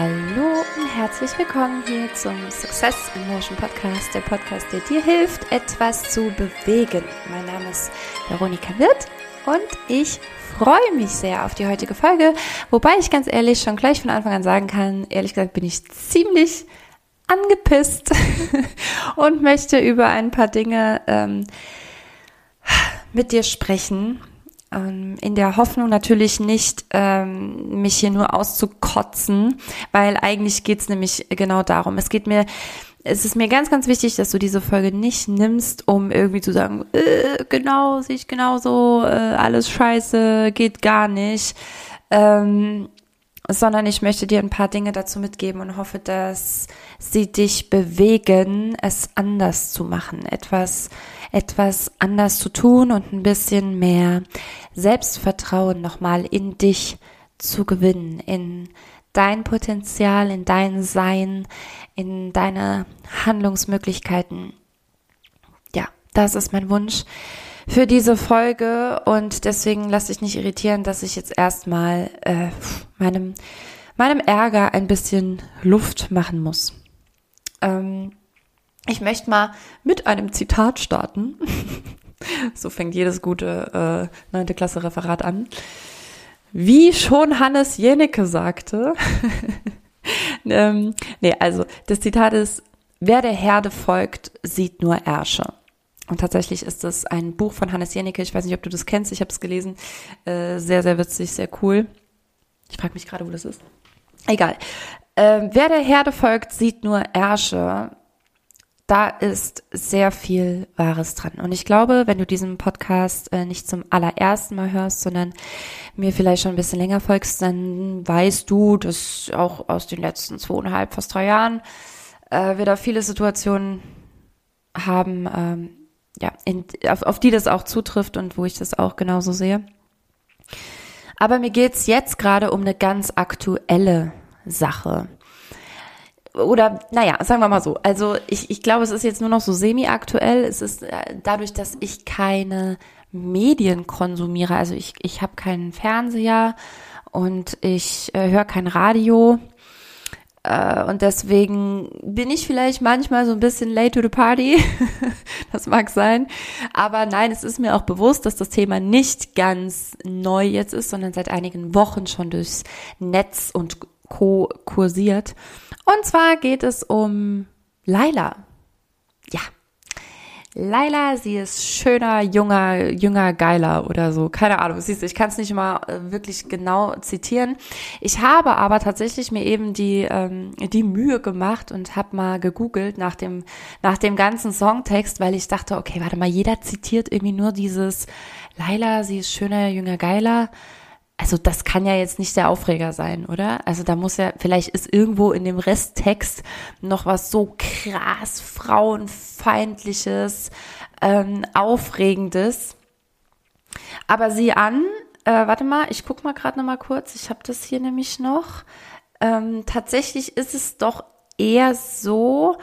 Hallo und herzlich willkommen hier zum Success in Motion Podcast, der Podcast, der dir hilft, etwas zu bewegen. Mein Name ist Veronika Wirth und ich freue mich sehr auf die heutige Folge, wobei ich ganz ehrlich schon gleich von Anfang an sagen kann, ehrlich gesagt bin ich ziemlich angepisst und möchte über ein paar Dinge ähm, mit dir sprechen, ähm, in der Hoffnung natürlich nicht, ähm, mich hier nur auszukotzen, weil eigentlich geht's nämlich genau darum. Es geht mir, es ist mir ganz, ganz wichtig, dass du diese Folge nicht nimmst, um irgendwie zu sagen, äh, genau, sehe ich genauso, äh, alles scheiße, geht gar nicht. Ähm, sondern ich möchte dir ein paar Dinge dazu mitgeben und hoffe, dass sie dich bewegen, es anders zu machen, etwas, etwas anders zu tun und ein bisschen mehr Selbstvertrauen nochmal in dich zu gewinnen, in dein Potenzial, in dein Sein, in deine Handlungsmöglichkeiten. Ja, das ist mein Wunsch für diese Folge und deswegen lass dich nicht irritieren, dass ich jetzt erstmal äh, meinem, meinem Ärger ein bisschen Luft machen muss. Ähm, ich möchte mal mit einem Zitat starten. so fängt jedes gute äh, 9. Klasse Referat an. Wie schon Hannes Jenecke sagte, ähm, nee, also das Zitat ist, wer der Herde folgt, sieht nur Ärsche. Und tatsächlich ist das ein Buch von Hannes Jennecke. Ich weiß nicht, ob du das kennst. Ich habe es gelesen. Äh, sehr, sehr witzig, sehr cool. Ich frage mich gerade, wo das ist. Egal. Ähm, wer der Herde folgt, sieht nur Ärsche. Da ist sehr viel Wahres dran. Und ich glaube, wenn du diesen Podcast äh, nicht zum allerersten Mal hörst, sondern mir vielleicht schon ein bisschen länger folgst, dann weißt du, dass auch aus den letzten zweieinhalb, fast drei Jahren äh, wir da viele Situationen haben, ähm, ja, in, auf, auf die das auch zutrifft und wo ich das auch genauso sehe. Aber mir geht's jetzt gerade um eine ganz aktuelle Sache. Oder, naja, sagen wir mal so. Also ich, ich glaube, es ist jetzt nur noch so semi-aktuell. Es ist äh, dadurch, dass ich keine Medien konsumiere. Also ich, ich habe keinen Fernseher und ich äh, höre kein Radio. Äh, und deswegen bin ich vielleicht manchmal so ein bisschen late to the party. das mag sein. Aber nein, es ist mir auch bewusst, dass das Thema nicht ganz neu jetzt ist, sondern seit einigen Wochen schon durchs Netz und Co. kursiert. Und zwar geht es um Laila. Ja, Laila, sie ist schöner, junger, jünger, geiler oder so. Keine Ahnung, siehst du, ich kann es nicht mal äh, wirklich genau zitieren. Ich habe aber tatsächlich mir eben die, ähm, die Mühe gemacht und habe mal gegoogelt nach dem, nach dem ganzen Songtext, weil ich dachte, okay, warte mal, jeder zitiert irgendwie nur dieses Laila, sie ist schöner, jünger, geiler also das kann ja jetzt nicht der Aufreger sein, oder? Also da muss ja, vielleicht ist irgendwo in dem Resttext noch was so krass frauenfeindliches, ähm, aufregendes. Aber sieh an, äh, warte mal, ich guck mal gerade noch mal kurz, ich habe das hier nämlich noch. Ähm, tatsächlich ist es doch eher so,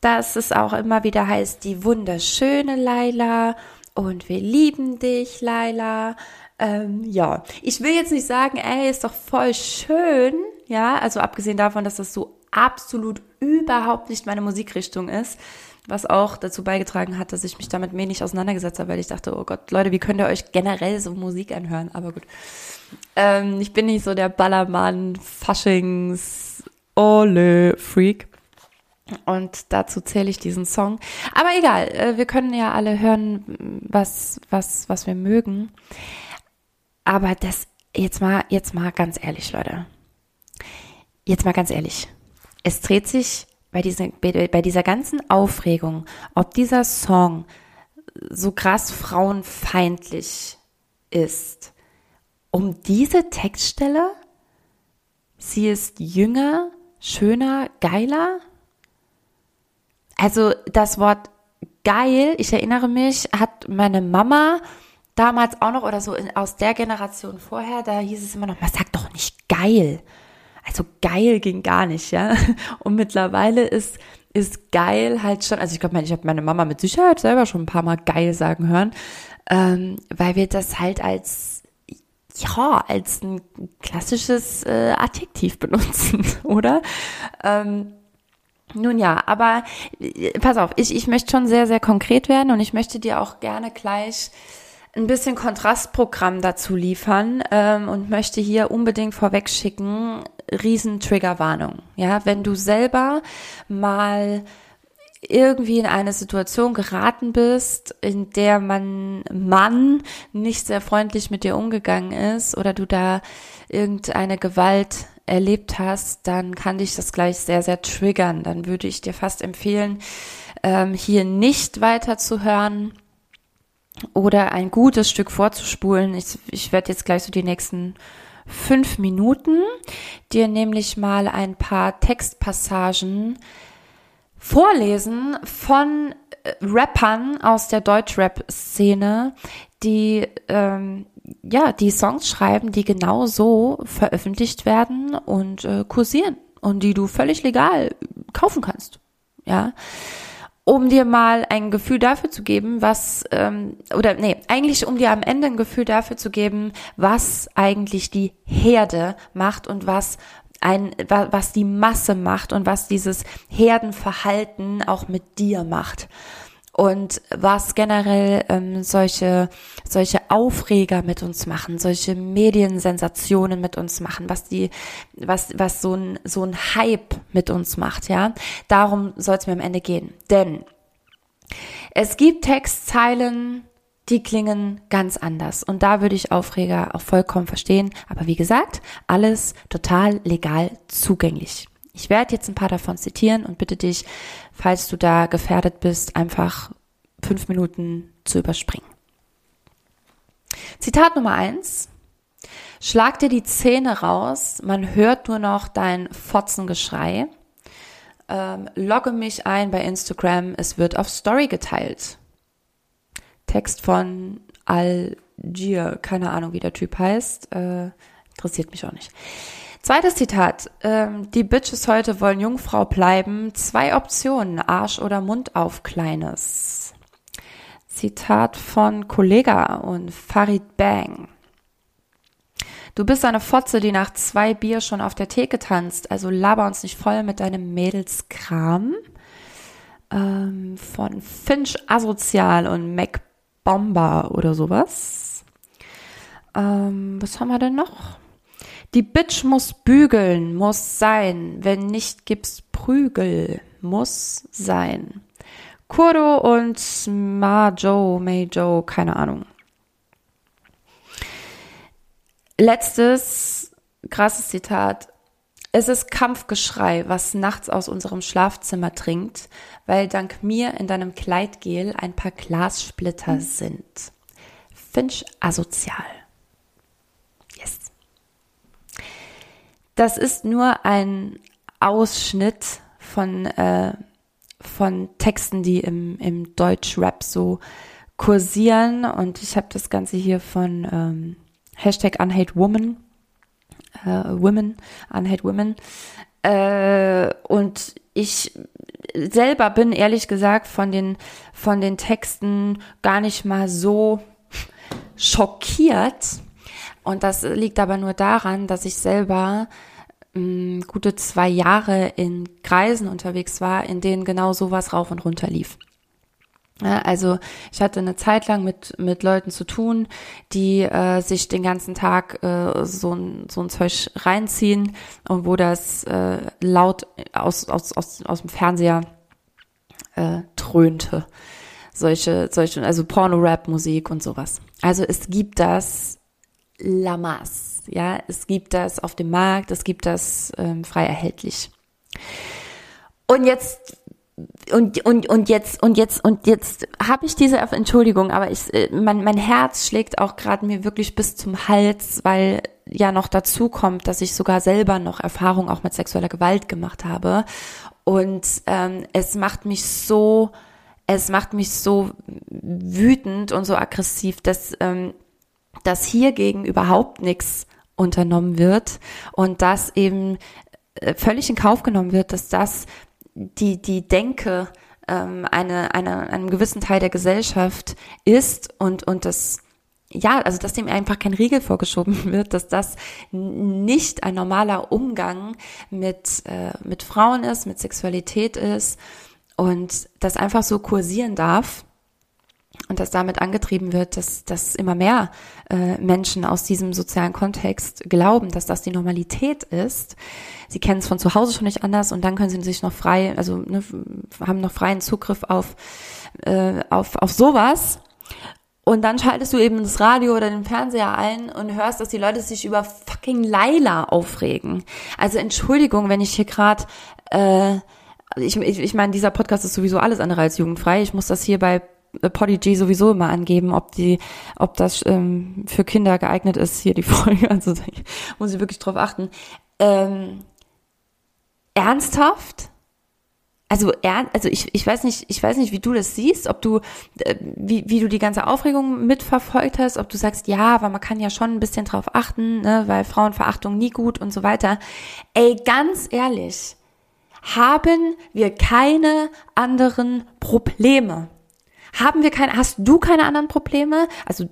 dass es auch immer wieder heißt, die wunderschöne Laila und wir lieben dich, Laila. Ähm, ja, ich will jetzt nicht sagen, ey, ist doch voll schön, ja, also abgesehen davon, dass das so absolut überhaupt nicht meine Musikrichtung ist, was auch dazu beigetragen hat, dass ich mich damit wenig auseinandergesetzt habe, weil ich dachte, oh Gott, Leute, wie könnt ihr euch generell so Musik anhören? Aber gut, ähm, ich bin nicht so der Ballermann, Faschings, Ole Freak. Und dazu zähle ich diesen Song. Aber egal, äh, wir können ja alle hören, was, was, was wir mögen. Aber das, jetzt mal, jetzt mal ganz ehrlich, Leute. Jetzt mal ganz ehrlich. Es dreht sich bei dieser, bei dieser ganzen Aufregung, ob dieser Song so krass frauenfeindlich ist, um diese Textstelle? Sie ist jünger, schöner, geiler? Also das Wort geil, ich erinnere mich, hat meine Mama damals auch noch oder so in, aus der Generation vorher, da hieß es immer noch, man sagt doch nicht geil. Also geil ging gar nicht, ja. Und mittlerweile ist ist geil halt schon, also ich glaube, ich habe meine Mama mit Sicherheit selber schon ein paar Mal geil sagen hören, ähm, weil wir das halt als ja, als ein klassisches äh, Adjektiv benutzen, oder? Ähm, nun ja, aber äh, pass auf, ich, ich möchte schon sehr, sehr konkret werden und ich möchte dir auch gerne gleich ein bisschen Kontrastprogramm dazu liefern ähm, und möchte hier unbedingt vorweg schicken, riesen Triggerwarnung. Ja, wenn du selber mal irgendwie in eine Situation geraten bist, in der man Mann nicht sehr freundlich mit dir umgegangen ist oder du da irgendeine Gewalt erlebt hast, dann kann dich das gleich sehr, sehr triggern. Dann würde ich dir fast empfehlen, ähm, hier nicht weiter zu hören oder ein gutes Stück vorzuspulen. Ich, ich werde jetzt gleich so die nächsten fünf Minuten dir nämlich mal ein paar Textpassagen vorlesen von äh, Rappern aus der Deutschrap-Szene, die ähm, ja die Songs schreiben, die genau so veröffentlicht werden und äh, kursieren und die du völlig legal kaufen kannst. Ja, um dir mal ein Gefühl dafür zu geben, was ähm, oder nee, eigentlich um dir am Ende ein Gefühl dafür zu geben, was eigentlich die Herde macht und was ein, was die Masse macht und was dieses Herdenverhalten auch mit dir macht. Und was generell ähm, solche, solche Aufreger mit uns machen, solche Mediensensationen mit uns machen, was die, was, was so ein, so ein Hype mit uns macht, ja. Darum soll es mir am Ende gehen. Denn es gibt Textzeilen, die klingen ganz anders. Und da würde ich Aufreger auch vollkommen verstehen. Aber wie gesagt, alles total legal zugänglich. Ich werde jetzt ein paar davon zitieren und bitte dich, falls du da gefährdet bist, einfach fünf Minuten zu überspringen. Zitat Nummer eins. Schlag dir die Zähne raus, man hört nur noch dein Fotzengeschrei. Ähm, logge mich ein bei Instagram, es wird auf Story geteilt. Text von Algier, keine Ahnung, wie der Typ heißt, äh, interessiert mich auch nicht. Zweites Zitat. Ähm, die Bitches heute wollen Jungfrau bleiben. Zwei Optionen, Arsch oder Mund auf Kleines. Zitat von Kollega und Farid Bang. Du bist eine Fotze, die nach zwei Bier schon auf der Theke tanzt, also laber uns nicht voll mit deinem Mädelskram. Ähm, von Finch Asozial und Mac Bomber oder sowas. Ähm, was haben wir denn noch? Die Bitch muss bügeln, muss sein. Wenn nicht, gibt's Prügel, muss sein. Kurdo und Majo, Majo, keine Ahnung. Letztes krasses Zitat. Es ist Kampfgeschrei, was nachts aus unserem Schlafzimmer dringt, weil dank mir in deinem Kleidgel ein paar Glassplitter mhm. sind. Finch asozial. Yes. Das ist nur ein Ausschnitt von, äh, von Texten, die im, im Deutsch-Rap so kursieren. Und ich habe das Ganze hier von ähm, Hashtag UnhateWoman äh, Women, Unhate Women. Äh, und ich selber bin ehrlich gesagt von den, von den Texten gar nicht mal so schockiert. Und das liegt aber nur daran, dass ich selber mh, mm, gute zwei Jahre in Kreisen unterwegs war, in denen genau sowas rauf und runter lief. Ja, also ich hatte eine Zeit lang mit, mit Leuten zu tun, die äh, sich den ganzen Tag äh, so, ein, so ein Zeug reinziehen und wo das äh, laut aus, aus, aus, aus dem Fernseher äh, dröhnte. Solche, solche, also Porno-Rap-Musik und sowas. Also es gibt das Lamas, ja, es gibt das auf dem Markt, es gibt das ähm, frei erhältlich. Und jetzt und, und, und jetzt, und jetzt, und jetzt habe ich diese Entschuldigung, aber ich, äh, mein, mein Herz schlägt auch gerade mir wirklich bis zum Hals, weil ja noch dazu kommt, dass ich sogar selber noch Erfahrung auch mit sexueller Gewalt gemacht habe. Und ähm, es macht mich so, es macht mich so wütend und so aggressiv, dass, ähm, dass hiergegen überhaupt nichts unternommen wird und dass eben äh, völlig in Kauf genommen wird, dass das die, die Denke ähm, eine, eine, einem gewissen Teil der Gesellschaft ist und, und das ja, also dass dem einfach kein Riegel vorgeschoben wird, dass das nicht ein normaler Umgang mit, äh, mit Frauen ist, mit Sexualität ist und das einfach so kursieren darf und dass damit angetrieben wird, dass, dass immer mehr äh, Menschen aus diesem sozialen Kontext glauben, dass das die Normalität ist. Sie kennen es von zu Hause schon nicht anders und dann können sie sich noch frei, also ne, haben noch freien Zugriff auf, äh, auf, auf sowas. Und dann schaltest du eben das Radio oder den Fernseher ein und hörst, dass die Leute sich über fucking Laila aufregen. Also Entschuldigung, wenn ich hier gerade äh, ich, ich, ich meine, dieser Podcast ist sowieso alles andere als jugendfrei. Ich muss das hier bei Podigy sowieso immer angeben, ob die, ob das ähm, für Kinder geeignet ist, hier die Folge. Also muss ich wirklich drauf achten. Ähm, ernsthaft? Also, also ich, ich weiß nicht, ich weiß nicht, wie du das siehst, ob du, äh, wie, wie du die ganze Aufregung mitverfolgt hast, ob du sagst, ja, aber man kann ja schon ein bisschen drauf achten, ne, weil Frauenverachtung nie gut und so weiter. Ey, ganz ehrlich, haben wir keine anderen Probleme? Haben wir keine, hast du keine anderen Probleme? Also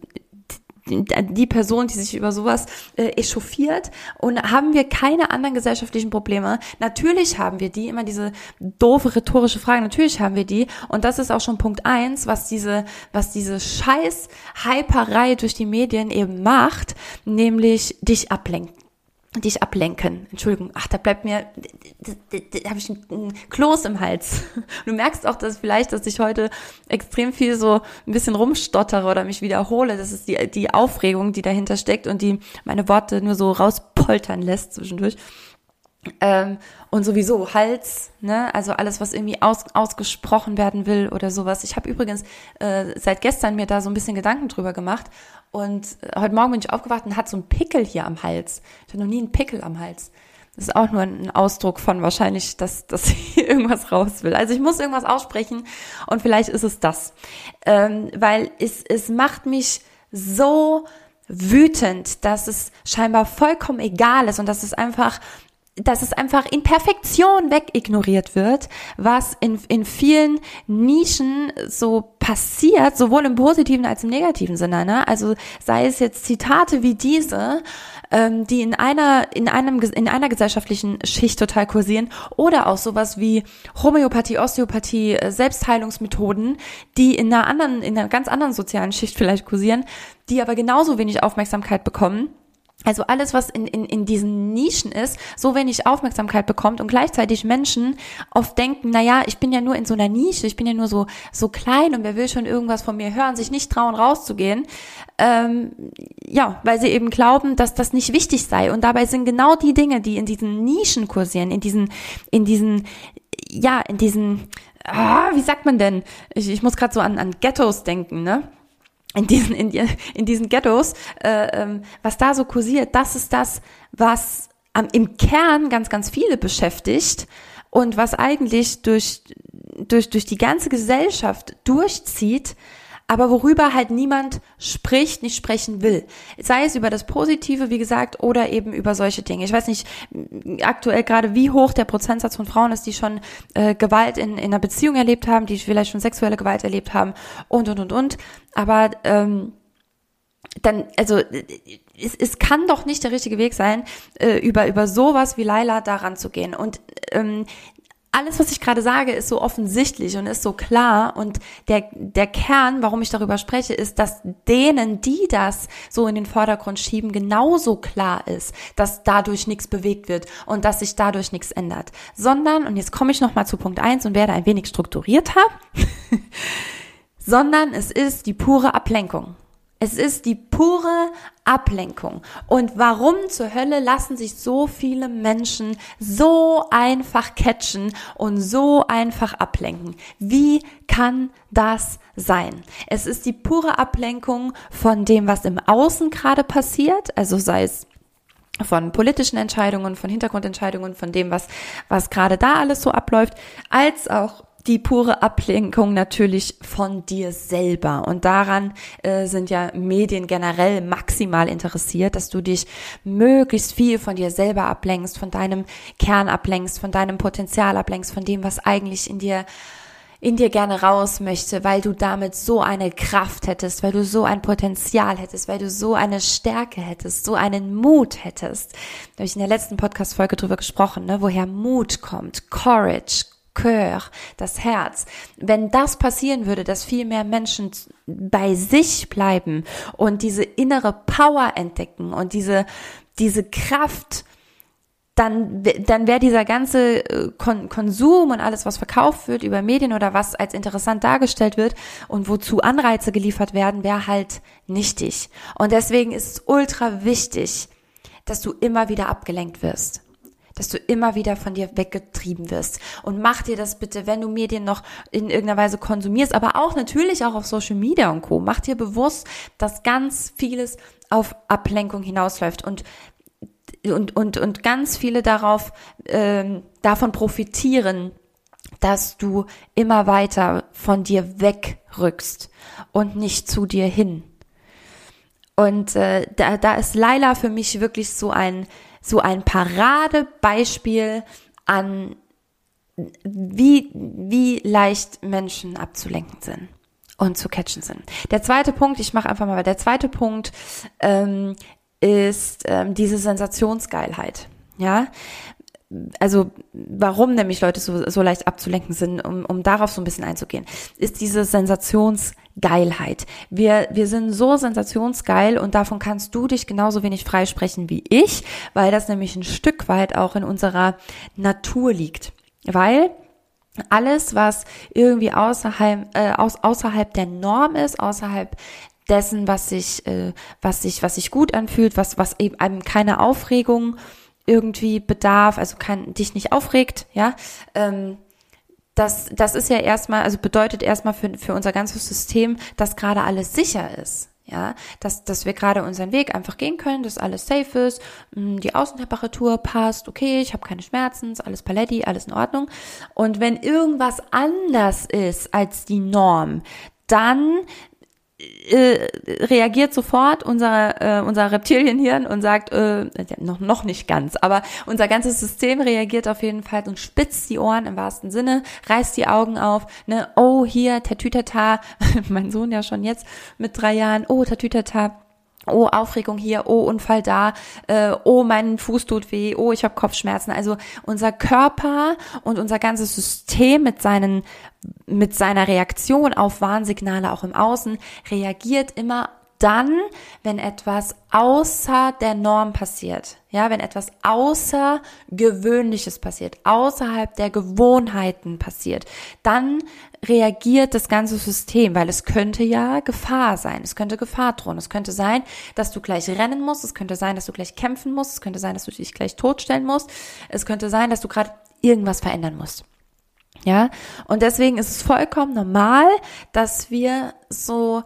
die Person, die sich über sowas äh, echauffiert. Und haben wir keine anderen gesellschaftlichen Probleme. Natürlich haben wir die, immer diese doofe rhetorische Frage, natürlich haben wir die. Und das ist auch schon Punkt eins, was diese, was diese scheiß Hyperei durch die Medien eben macht, nämlich dich ablenken dich ablenken. Entschuldigung, ach, da bleibt mir, da, habe ich ein Kloß im Hals. Du merkst auch, dass vielleicht, dass ich heute extrem viel so ein bisschen rumstottere oder mich wiederhole. Das ist die, die Aufregung, die dahinter steckt und die meine Worte nur so rauspoltern lässt zwischendurch. Ähm, und sowieso Hals, ne, also alles, was irgendwie aus, ausgesprochen werden will oder sowas. Ich habe übrigens äh, seit gestern mir da so ein bisschen Gedanken drüber gemacht und äh, heute Morgen bin ich aufgewacht und hatte so einen Pickel hier am Hals. Ich hatte noch nie einen Pickel am Hals. Das ist auch nur ein Ausdruck von wahrscheinlich, dass, dass ich irgendwas raus will. Also ich muss irgendwas aussprechen und vielleicht ist es das. Ähm, weil es, es macht mich so wütend, dass es scheinbar vollkommen egal ist und dass es einfach dass es einfach in Perfektion wegignoriert wird, was in, in vielen Nischen so passiert, sowohl im positiven als im negativen Sinne. Ne? Also sei es jetzt Zitate wie diese, ähm, die in einer, in einem, in einer gesellschaftlichen Schicht total kursieren, oder auch sowas wie Homöopathie, Osteopathie, äh, Selbstheilungsmethoden, die in einer anderen, in einer ganz anderen sozialen Schicht vielleicht kursieren, die aber genauso wenig Aufmerksamkeit bekommen also alles, was in, in, in diesen Nischen ist, so wenig Aufmerksamkeit bekommt und gleichzeitig Menschen oft denken, na ja, ich bin ja nur in so einer Nische, ich bin ja nur so, so klein und wer will schon irgendwas von mir hören, sich nicht trauen, rauszugehen. Ähm, ja, weil sie eben glauben, dass das nicht wichtig sei. Und dabei sind genau die Dinge, die in diesen Nischen kursieren, in diesen, in diesen, ja, in diesen, ah, wie sagt man denn? Ich, ich muss gerade so an, an Ghettos denken, ne? In diesen, in, in diesen Ghettos, äh, ähm, was da so kursiert, das ist das, was ähm, im Kern ganz, ganz viele beschäftigt und was eigentlich durch, durch, durch die ganze Gesellschaft durchzieht, aber worüber halt niemand spricht, nicht sprechen will. Sei es über das Positive, wie gesagt, oder eben über solche Dinge. Ich weiß nicht aktuell gerade, wie hoch der Prozentsatz von Frauen ist, die schon äh, Gewalt in, in einer Beziehung erlebt haben, die vielleicht schon sexuelle Gewalt erlebt haben und, und, und, und. Aber ähm, dann, also es, es kann doch nicht der richtige Weg sein, äh, über, über sowas wie Laila daran zu gehen. Und ähm, alles, was ich gerade sage, ist so offensichtlich und ist so klar. Und der, der Kern, warum ich darüber spreche, ist, dass denen, die das so in den Vordergrund schieben, genauso klar ist, dass dadurch nichts bewegt wird und dass sich dadurch nichts ändert. Sondern, und jetzt komme ich nochmal zu Punkt eins und werde ein wenig strukturierter, sondern es ist die pure Ablenkung. Es ist die pure Ablenkung. Und warum zur Hölle lassen sich so viele Menschen so einfach catchen und so einfach ablenken? Wie kann das sein? Es ist die pure Ablenkung von dem, was im Außen gerade passiert, also sei es von politischen Entscheidungen, von Hintergrundentscheidungen, von dem, was, was gerade da alles so abläuft, als auch die pure Ablenkung natürlich von dir selber. Und daran äh, sind ja Medien generell maximal interessiert, dass du dich möglichst viel von dir selber ablenkst, von deinem Kern ablenkst, von deinem Potenzial ablenkst, von dem, was eigentlich in dir in dir gerne raus möchte, weil du damit so eine Kraft hättest, weil du so ein Potenzial hättest, weil du so eine Stärke hättest, so einen Mut hättest. Da habe ich in der letzten Podcast-Folge drüber gesprochen, ne, woher Mut kommt, Courage, Cœur, das Herz. Wenn das passieren würde, dass viel mehr Menschen bei sich bleiben und diese innere Power entdecken und diese, diese Kraft, dann, dann wäre dieser ganze äh, Kon Konsum und alles, was verkauft wird über Medien oder was als interessant dargestellt wird und wozu Anreize geliefert werden, wäre halt nichtig. Und deswegen ist es ultra wichtig, dass du immer wieder abgelenkt wirst dass du immer wieder von dir weggetrieben wirst. Und mach dir das bitte, wenn du Medien noch in irgendeiner Weise konsumierst, aber auch natürlich auch auf Social Media und Co. Mach dir bewusst, dass ganz vieles auf Ablenkung hinausläuft. Und und, und, und ganz viele darauf, ähm, davon profitieren, dass du immer weiter von dir wegrückst und nicht zu dir hin. Und äh, da, da ist Laila für mich wirklich so ein, so ein Paradebeispiel an, wie, wie leicht Menschen abzulenken sind und zu catchen sind. Der zweite Punkt, ich mache einfach mal, der zweite Punkt ähm, ist ähm, diese Sensationsgeilheit. Ja, also warum nämlich Leute so, so leicht abzulenken sind, um, um darauf so ein bisschen einzugehen, ist diese Sensationsgeilheit. Wir, wir sind so sensationsgeil und davon kannst du dich genauso wenig freisprechen wie ich, weil das nämlich ein Stück weit auch in unserer Natur liegt. Weil alles, was irgendwie außerhalb, äh, aus, außerhalb der Norm ist, außerhalb dessen, was sich, äh, was sich, was sich gut anfühlt, was, was eben einem keine Aufregung irgendwie bedarf, also kann dich nicht aufregt, ja. Ähm, das, das ist ja erstmal, also bedeutet erstmal für, für unser ganzes System, dass gerade alles sicher ist. Ja, dass, dass wir gerade unseren Weg einfach gehen können, dass alles safe ist, mm, die Außentemperatur passt, okay, ich habe keine Schmerzen, alles paletti, alles in Ordnung. Und wenn irgendwas anders ist als die Norm, dann äh, reagiert sofort unser, äh, unser Reptilienhirn und sagt, äh, noch, noch nicht ganz, aber unser ganzes System reagiert auf jeden Fall und spitzt die Ohren im wahrsten Sinne, reißt die Augen auf, ne, oh, hier, tatütata, mein Sohn ja schon jetzt mit drei Jahren, oh, tatütata, oh Aufregung hier, oh Unfall da, äh, oh mein Fuß tut weh, oh ich habe Kopfschmerzen. Also unser Körper und unser ganzes System mit seinen mit seiner Reaktion auf Warnsignale auch im Außen reagiert immer dann, wenn etwas außer der Norm passiert, ja, wenn etwas außergewöhnliches passiert, außerhalb der Gewohnheiten passiert, dann reagiert das ganze System, weil es könnte ja Gefahr sein, es könnte Gefahr drohen, es könnte sein, dass du gleich rennen musst, es könnte sein, dass du gleich kämpfen musst, es könnte sein, dass du dich gleich totstellen musst, es könnte sein, dass du gerade irgendwas verändern musst. Ja, und deswegen ist es vollkommen normal, dass wir so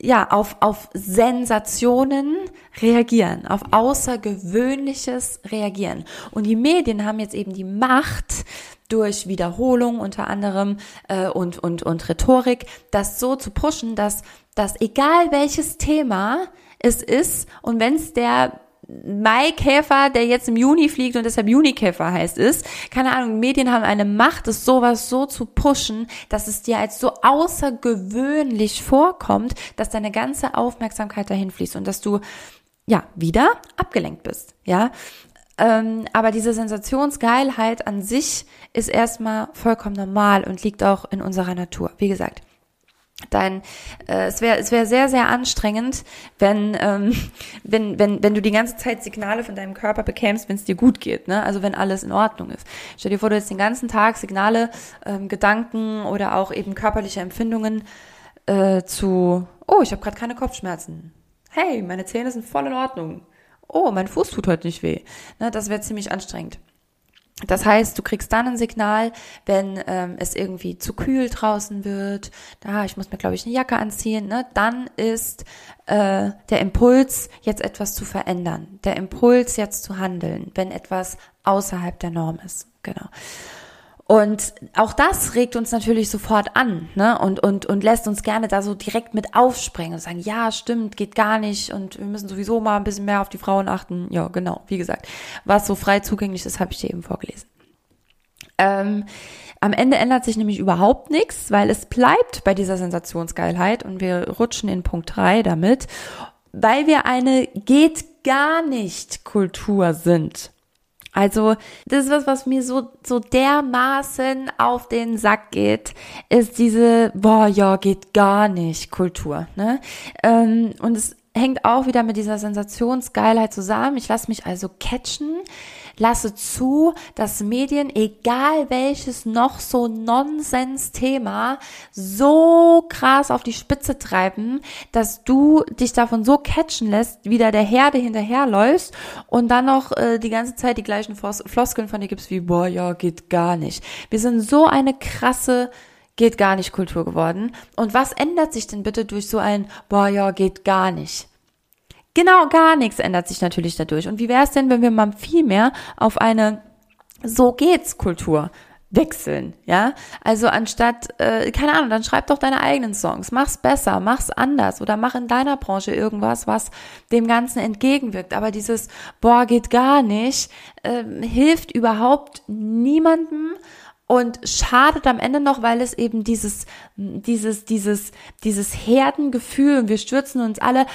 ja, auf, auf Sensationen reagieren, auf Außergewöhnliches reagieren. Und die Medien haben jetzt eben die Macht, durch Wiederholung unter anderem äh, und, und, und Rhetorik, das so zu pushen, dass, dass egal welches Thema es ist und wenn es der Maikäfer, der jetzt im Juni fliegt und deshalb Junikäfer heißt, ist. Keine Ahnung, Medien haben eine Macht, es sowas so zu pushen, dass es dir als so außergewöhnlich vorkommt, dass deine ganze Aufmerksamkeit dahin fließt und dass du ja wieder abgelenkt bist. Ja, ähm, aber diese Sensationsgeilheit an sich ist erstmal vollkommen normal und liegt auch in unserer Natur. Wie gesagt, dein äh, es wäre es wäre sehr sehr anstrengend, wenn ähm, wenn wenn wenn du die ganze Zeit Signale von deinem Körper bekämst, wenn es dir gut geht, ne? Also wenn alles in Ordnung ist. Stell dir vor, du jetzt den ganzen Tag Signale, ähm, Gedanken oder auch eben körperliche Empfindungen äh, zu oh, ich habe gerade keine Kopfschmerzen. Hey, meine Zähne sind voll in Ordnung. Oh, mein Fuß tut heute nicht weh. Ne, das wäre ziemlich anstrengend. Das heißt, du kriegst dann ein Signal, wenn ähm, es irgendwie zu kühl draußen wird, da ich muss mir glaube ich eine Jacke anziehen, ne? dann ist äh, der Impuls jetzt etwas zu verändern, der Impuls jetzt zu handeln, wenn etwas außerhalb der Norm ist, genau. Und auch das regt uns natürlich sofort an, ne? Und, und, und lässt uns gerne da so direkt mit aufspringen und sagen, ja, stimmt, geht gar nicht und wir müssen sowieso mal ein bisschen mehr auf die Frauen achten. Ja, genau, wie gesagt. Was so frei zugänglich ist, habe ich dir eben vorgelesen. Ähm, Am Ende ändert sich nämlich überhaupt nichts, weil es bleibt bei dieser Sensationsgeilheit und wir rutschen in Punkt drei damit, weil wir eine geht gar nicht Kultur sind. Also, das ist was, was mir so, so dermaßen auf den Sack geht, ist diese, boah, ja, geht gar nicht Kultur, ne? Ähm, und es hängt auch wieder mit dieser Sensationsgeilheit zusammen. Ich lasse mich also catchen lasse zu, dass Medien, egal welches noch so Nonsens-Thema, so krass auf die Spitze treiben, dass du dich davon so catchen lässt, wieder der Herde hinterherläufst und dann noch äh, die ganze Zeit die gleichen Flos Floskeln von dir gibst wie, boah, ja, geht gar nicht. Wir sind so eine krasse geht gar nicht Kultur geworden. Und was ändert sich denn bitte durch so ein, boah, ja, geht gar nicht? Genau, gar nichts ändert sich natürlich dadurch. Und wie wäre es denn, wenn wir mal viel mehr auf eine So geht's Kultur wechseln, ja? Also anstatt, äh, keine Ahnung, dann schreib doch deine eigenen Songs, mach's besser, mach's anders oder mach in deiner Branche irgendwas, was dem Ganzen entgegenwirkt. Aber dieses, boah, geht gar nicht, äh, hilft überhaupt niemandem und schadet am Ende noch, weil es eben dieses, dieses, dieses, dieses Herdengefühl wir stürzen uns alle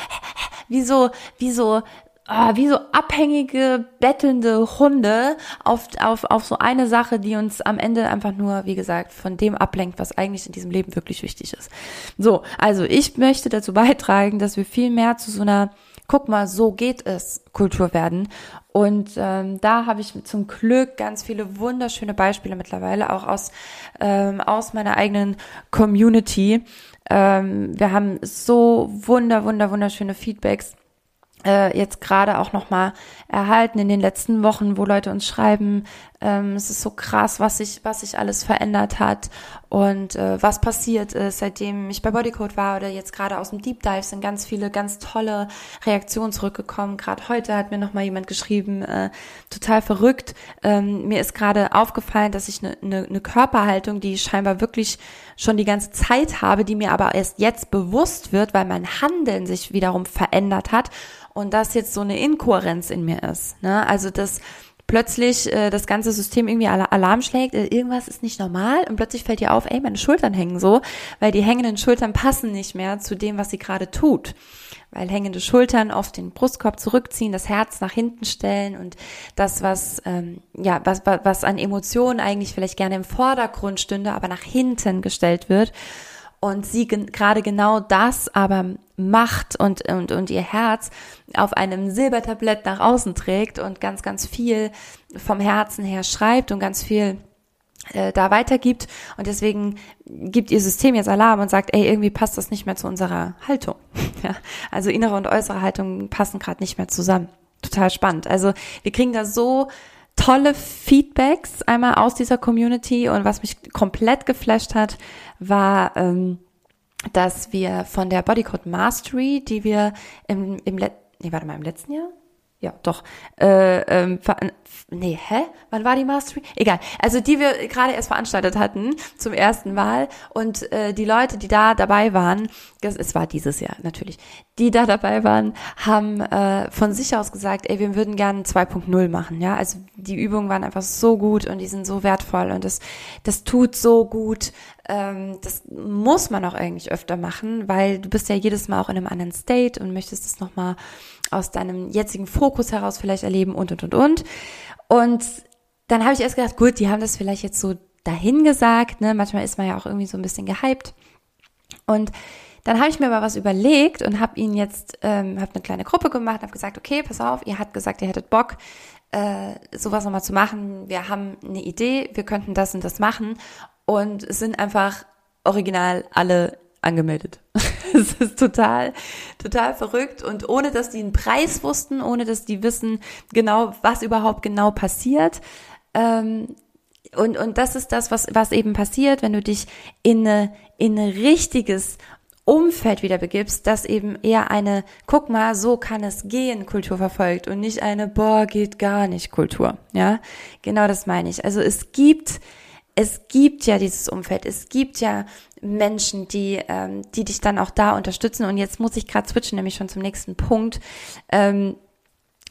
wie so, wie so, ah, wie so abhängige, bettelnde Hunde auf, auf, auf so eine Sache, die uns am Ende einfach nur, wie gesagt, von dem ablenkt, was eigentlich in diesem Leben wirklich wichtig ist. So, also ich möchte dazu beitragen, dass wir viel mehr zu so einer guck mal, so geht es, Kultur werden. Und ähm, da habe ich zum Glück ganz viele wunderschöne Beispiele mittlerweile, auch aus, ähm, aus meiner eigenen Community. Ähm, wir haben so wunder, wunder, wunderschöne Feedbacks äh, jetzt gerade auch nochmal erhalten in den letzten Wochen, wo Leute uns schreiben, ähm, es ist so krass, was sich, was sich alles verändert hat und äh, was passiert ist, seitdem ich bei Bodycode war oder jetzt gerade aus dem Deep Dive sind ganz viele ganz tolle Reaktionen zurückgekommen. Gerade heute hat mir nochmal jemand geschrieben, äh, total verrückt. Ähm, mir ist gerade aufgefallen, dass ich eine ne, ne Körperhaltung, die ich scheinbar wirklich schon die ganze Zeit habe, die mir aber erst jetzt bewusst wird, weil mein Handeln sich wiederum verändert hat und das jetzt so eine Inkohärenz in mir ist. Ne? Also das plötzlich äh, das ganze System irgendwie Alarm schlägt, äh, irgendwas ist nicht normal und plötzlich fällt dir auf, ey, meine Schultern hängen so, weil die hängenden Schultern passen nicht mehr zu dem, was sie gerade tut. Weil hängende Schultern oft den Brustkorb zurückziehen, das Herz nach hinten stellen und das, was, ähm, ja, was, was an Emotionen eigentlich vielleicht gerne im Vordergrund stünde, aber nach hinten gestellt wird und sie gerade genau das aber macht und, und, und ihr Herz auf einem Silbertablett nach außen trägt und ganz, ganz viel vom Herzen her schreibt und ganz viel äh, da weitergibt und deswegen gibt ihr System jetzt Alarm und sagt, ey, irgendwie passt das nicht mehr zu unserer Haltung. ja, also innere und äußere Haltung passen gerade nicht mehr zusammen. Total spannend. Also wir kriegen da so tolle Feedbacks einmal aus dieser Community und was mich komplett geflasht hat, war, ähm, dass wir von der Bodycode Mastery, die wir im, im Let nee, warte mal, im letzten Jahr? Ja, doch. Äh, ähm, nee, hä? Wann war die Mastery? Egal. Also die wir gerade erst veranstaltet hatten zum ersten Mal und äh, die Leute, die da dabei waren, das, es war dieses Jahr natürlich, die da dabei waren, haben äh, von sich aus gesagt, ey, wir würden gerne 2.0 machen, ja. Also die Übungen waren einfach so gut und die sind so wertvoll und das, das tut so gut. Ähm, das muss man auch eigentlich öfter machen, weil du bist ja jedes Mal auch in einem anderen State und möchtest es nochmal aus deinem jetzigen Fokus heraus vielleicht erleben und, und, und, und. Und dann habe ich erst gedacht, gut, die haben das vielleicht jetzt so dahin gesagt, ne? Manchmal ist man ja auch irgendwie so ein bisschen gehypt. Und dann habe ich mir aber was überlegt und habe ihnen jetzt, ähm, habe eine kleine Gruppe gemacht, habe gesagt, okay, pass auf, ihr habt gesagt, ihr hättet Bock, äh, sowas nochmal zu machen. Wir haben eine Idee, wir könnten das und das machen. Und es sind einfach original alle angemeldet. Es ist total, total verrückt und ohne dass die einen Preis wussten, ohne dass die wissen genau, was überhaupt genau passiert. Ähm, und, und das ist das, was, was eben passiert, wenn du dich in eine, in ein richtiges Umfeld wieder begibst, das eben eher eine, guck mal, so kann es gehen, Kultur verfolgt und nicht eine, boah, geht gar nicht Kultur. Ja, genau das meine ich. Also es gibt, es gibt ja dieses Umfeld, es gibt ja Menschen, die, ähm, die dich dann auch da unterstützen. Und jetzt muss ich gerade switchen, nämlich schon zum nächsten Punkt. Ähm,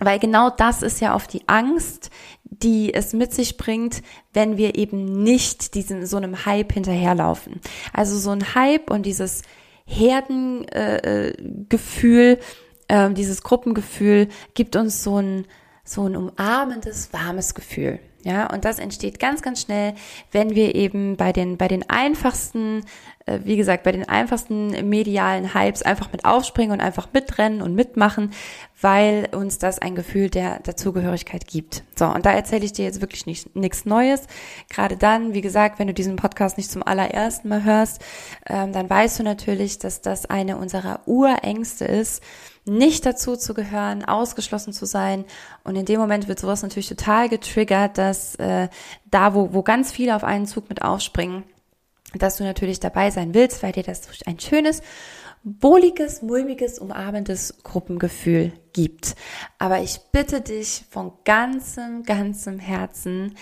weil genau das ist ja oft die Angst, die es mit sich bringt, wenn wir eben nicht diesem so einem Hype hinterherlaufen. Also so ein Hype und dieses Herdengefühl, äh, äh, dieses Gruppengefühl gibt uns so ein so ein umarmendes, warmes Gefühl. Ja, und das entsteht ganz, ganz schnell, wenn wir eben bei den, bei den einfachsten, äh, wie gesagt, bei den einfachsten medialen Hypes einfach mit aufspringen und einfach mitrennen und mitmachen, weil uns das ein Gefühl der Dazugehörigkeit gibt. So, und da erzähle ich dir jetzt wirklich nicht, nichts Neues. Gerade dann, wie gesagt, wenn du diesen Podcast nicht zum allerersten Mal hörst, ähm, dann weißt du natürlich, dass das eine unserer Urängste ist, nicht dazu zu gehören, ausgeschlossen zu sein. Und in dem Moment wird sowas natürlich total getriggert, dass äh, da, wo, wo ganz viele auf einen Zug mit aufspringen, dass du natürlich dabei sein willst, weil dir das ein schönes, wohliges, mulmiges, umarmendes Gruppengefühl gibt. Aber ich bitte dich von ganzem, ganzem Herzen,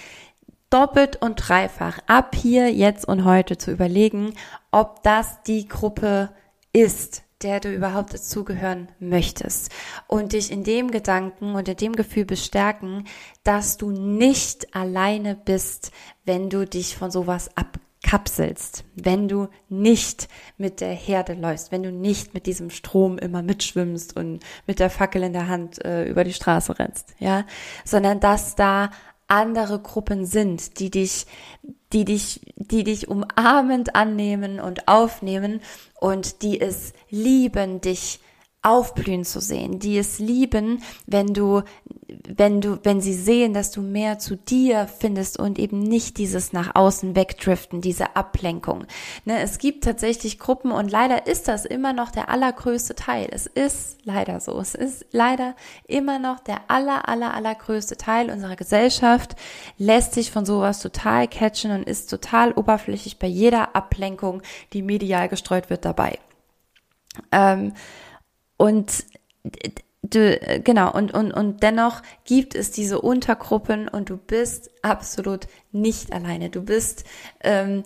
doppelt und dreifach ab hier, jetzt und heute zu überlegen, ob das die Gruppe ist, der du überhaupt dazugehören möchtest. Und dich in dem Gedanken und in dem Gefühl bestärken, dass du nicht alleine bist, wenn du dich von sowas abkapselst, wenn du nicht mit der Herde läufst, wenn du nicht mit diesem Strom immer mitschwimmst und mit der Fackel in der Hand äh, über die Straße rennst, ja, sondern dass da andere Gruppen sind, die dich, die dich, die dich umarmend annehmen und aufnehmen und die es lieben, dich aufblühen zu sehen, die es lieben, wenn du, wenn du, wenn sie sehen, dass du mehr zu dir findest und eben nicht dieses nach außen wegdriften, diese Ablenkung. Ne, es gibt tatsächlich Gruppen und leider ist das immer noch der allergrößte Teil. Es ist leider so. Es ist leider immer noch der aller, aller, allergrößte Teil unserer Gesellschaft, lässt sich von sowas total catchen und ist total oberflächlich bei jeder Ablenkung, die medial gestreut wird, dabei. Ähm, und du, genau, und, und, und dennoch gibt es diese Untergruppen und du bist absolut nicht alleine. Du bist, ähm,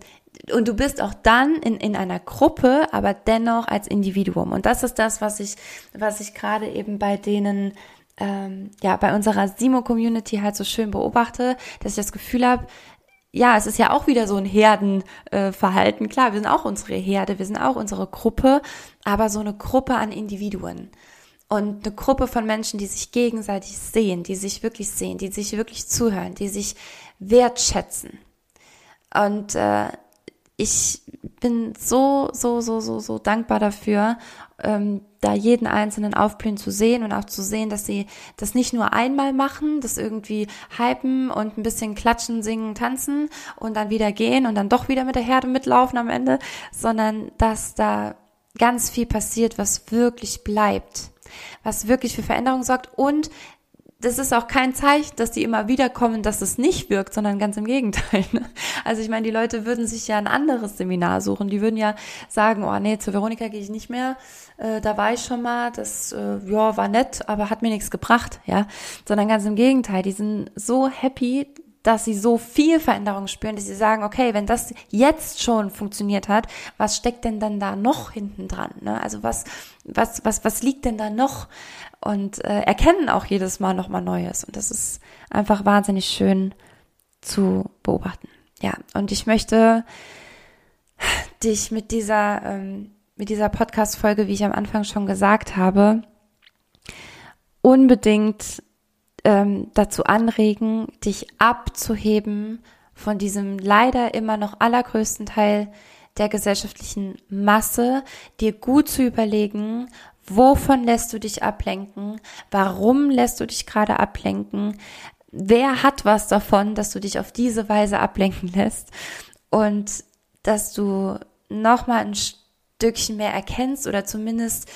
und du bist auch dann in, in einer Gruppe, aber dennoch als Individuum. Und das ist das, was ich, was ich gerade eben bei denen, ähm, ja, bei unserer Simo-Community halt so schön beobachte, dass ich das Gefühl habe, ja, es ist ja auch wieder so ein Herdenverhalten. Äh, Klar, wir sind auch unsere Herde, wir sind auch unsere Gruppe, aber so eine Gruppe an Individuen. Und eine Gruppe von Menschen, die sich gegenseitig sehen, die sich wirklich sehen, die sich wirklich zuhören, die sich wertschätzen. Und äh, ich bin so, so, so, so, so dankbar dafür, ähm, da jeden einzelnen aufblühen zu sehen und auch zu sehen, dass sie das nicht nur einmal machen, das irgendwie hypen und ein bisschen klatschen, singen, tanzen und dann wieder gehen und dann doch wieder mit der Herde mitlaufen am Ende, sondern dass da ganz viel passiert, was wirklich bleibt, was wirklich für Veränderung sorgt und das ist auch kein Zeichen, dass die immer wieder kommen, dass es nicht wirkt, sondern ganz im Gegenteil. Ne? Also ich meine, die Leute würden sich ja ein anderes Seminar suchen. Die würden ja sagen, oh nee, zu Veronika gehe ich nicht mehr. Äh, da war ich schon mal, das äh, ja war nett, aber hat mir nichts gebracht, ja. Sondern ganz im Gegenteil, die sind so happy, dass sie so viel Veränderung spüren, dass sie sagen, okay, wenn das jetzt schon funktioniert hat, was steckt denn dann da noch hinten dran? Ne? Also was, was, was, was liegt denn da noch? Und äh, erkennen auch jedes Mal nochmal Neues. Und das ist einfach wahnsinnig schön zu beobachten. Ja, und ich möchte dich mit dieser, ähm, mit dieser Podcast-Folge, wie ich am Anfang schon gesagt habe, unbedingt ähm, dazu anregen, dich abzuheben von diesem leider immer noch allergrößten Teil der gesellschaftlichen Masse, dir gut zu überlegen, wovon lässt du dich ablenken, warum lässt du dich gerade ablenken, wer hat was davon, dass du dich auf diese Weise ablenken lässt und dass du nochmal ein Stückchen mehr erkennst oder zumindest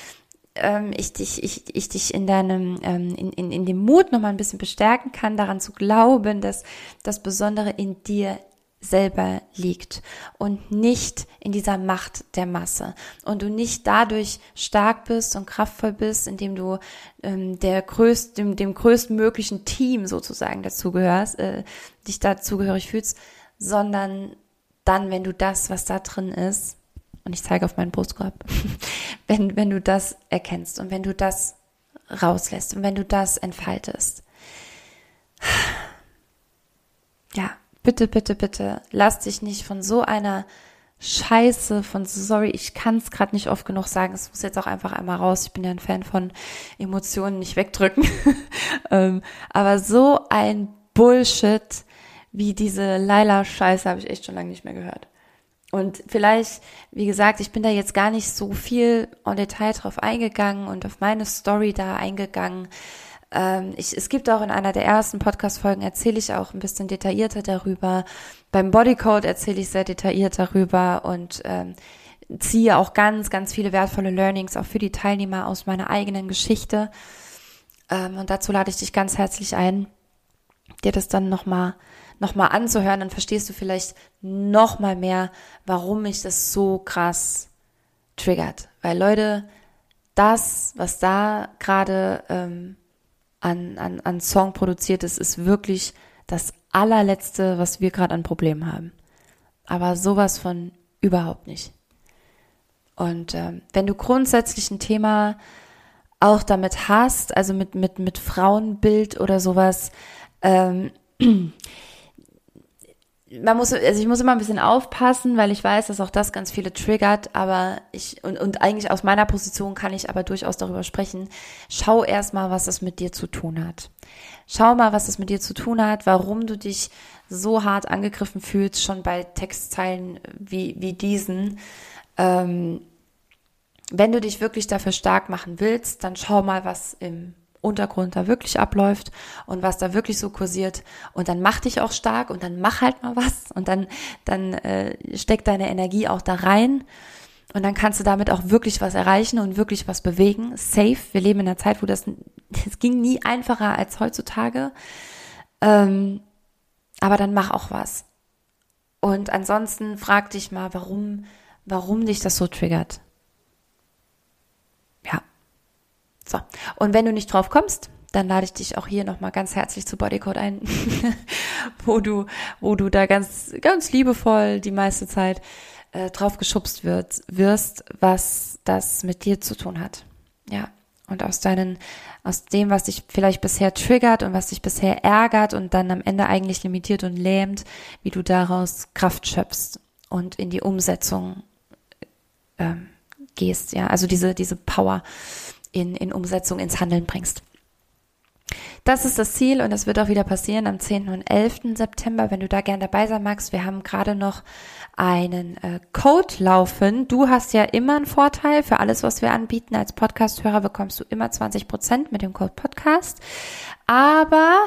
ähm, ich dich, ich, ich dich in deinem, ähm, in, in, in dem Mut nochmal ein bisschen bestärken kann, daran zu glauben, dass das Besondere in dir selber liegt und nicht in dieser Macht der Masse. Und du nicht dadurch stark bist und kraftvoll bist, indem du ähm, der größt, dem, dem größtmöglichen Team sozusagen dazugehörst, äh, dich dazugehörig fühlst, sondern dann, wenn du das, was da drin ist, und ich zeige auf meinen Brustkorb, wenn, wenn du das erkennst und wenn du das rauslässt und wenn du das entfaltest, bitte, bitte, bitte, lass dich nicht von so einer Scheiße, von sorry, ich kann es gerade nicht oft genug sagen, es muss jetzt auch einfach einmal raus. Ich bin ja ein Fan von Emotionen nicht wegdrücken. ähm, aber so ein Bullshit wie diese Laila-Scheiße habe ich echt schon lange nicht mehr gehört. Und vielleicht, wie gesagt, ich bin da jetzt gar nicht so viel en Detail drauf eingegangen und auf meine Story da eingegangen. Ähm, ich, es gibt auch in einer der ersten Podcast-Folgen erzähle ich auch ein bisschen detaillierter darüber. Beim Bodycode erzähle ich sehr detailliert darüber und ähm, ziehe auch ganz, ganz viele wertvolle Learnings auch für die Teilnehmer aus meiner eigenen Geschichte. Ähm, und dazu lade ich dich ganz herzlich ein, dir das dann nochmal noch mal anzuhören, dann verstehst du vielleicht noch mal mehr, warum mich das so krass triggert. Weil Leute, das, was da gerade ähm, an, an, an Song produziert ist, ist wirklich das allerletzte, was wir gerade an Problemen haben. Aber sowas von überhaupt nicht. Und ähm, wenn du grundsätzlich ein Thema auch damit hast, also mit, mit, mit Frauenbild oder sowas, ähm, man muss, also ich muss immer ein bisschen aufpassen, weil ich weiß, dass auch das ganz viele triggert, aber ich, und, und eigentlich aus meiner Position kann ich aber durchaus darüber sprechen. Schau erstmal, was das mit dir zu tun hat. Schau mal, was das mit dir zu tun hat, warum du dich so hart angegriffen fühlst, schon bei Textzeilen wie, wie diesen. Ähm, wenn du dich wirklich dafür stark machen willst, dann schau mal, was im Untergrund da wirklich abläuft und was da wirklich so kursiert. Und dann mach dich auch stark und dann mach halt mal was und dann, dann äh, steck deine Energie auch da rein. Und dann kannst du damit auch wirklich was erreichen und wirklich was bewegen. Safe. Wir leben in einer Zeit, wo das, es ging nie einfacher als heutzutage. Ähm, aber dann mach auch was. Und ansonsten frag dich mal, warum, warum dich das so triggert. So. Und wenn du nicht drauf kommst, dann lade ich dich auch hier nochmal ganz herzlich zu Bodycode ein, wo du, wo du da ganz, ganz liebevoll die meiste Zeit äh, drauf geschubst wird, wirst, was das mit dir zu tun hat. Ja. Und aus deinen, aus dem, was dich vielleicht bisher triggert und was dich bisher ärgert und dann am Ende eigentlich limitiert und lähmt, wie du daraus Kraft schöpfst und in die Umsetzung ähm, gehst. Ja, also diese, diese Power in, in Umsetzung, ins Handeln bringst. Das ist das Ziel und das wird auch wieder passieren am 10. und 11. September, wenn du da gern dabei sein magst. Wir haben gerade noch einen äh, Code laufen. Du hast ja immer einen Vorteil für alles, was wir anbieten. Als Podcast-Hörer bekommst du immer 20 Prozent mit dem Code Podcast. Aber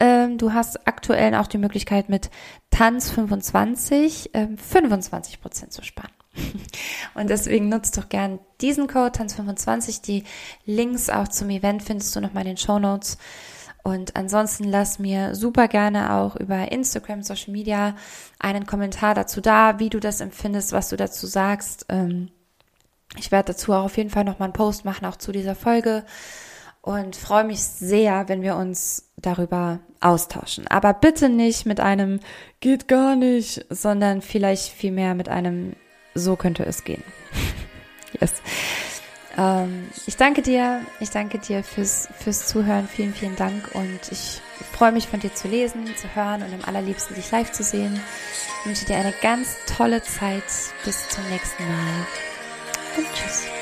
ähm, du hast aktuell auch die Möglichkeit mit Tanz 25 ähm, 25 Prozent zu sparen. Und deswegen nutzt doch gern diesen Code Tanz25. Die Links auch zum Event findest du nochmal in den Show Notes. Und ansonsten lass mir super gerne auch über Instagram, Social Media einen Kommentar dazu da, wie du das empfindest, was du dazu sagst. Ähm, ich werde dazu auch auf jeden Fall nochmal einen Post machen, auch zu dieser Folge. Und freue mich sehr, wenn wir uns darüber austauschen. Aber bitte nicht mit einem geht gar nicht, sondern vielleicht vielmehr mit einem so könnte es gehen. yes. Ähm, ich danke dir, ich danke dir fürs, fürs Zuhören. Vielen, vielen Dank und ich freue mich von dir zu lesen, zu hören und am allerliebsten dich live zu sehen. Ich wünsche dir eine ganz tolle Zeit. Bis zum nächsten Mal und tschüss.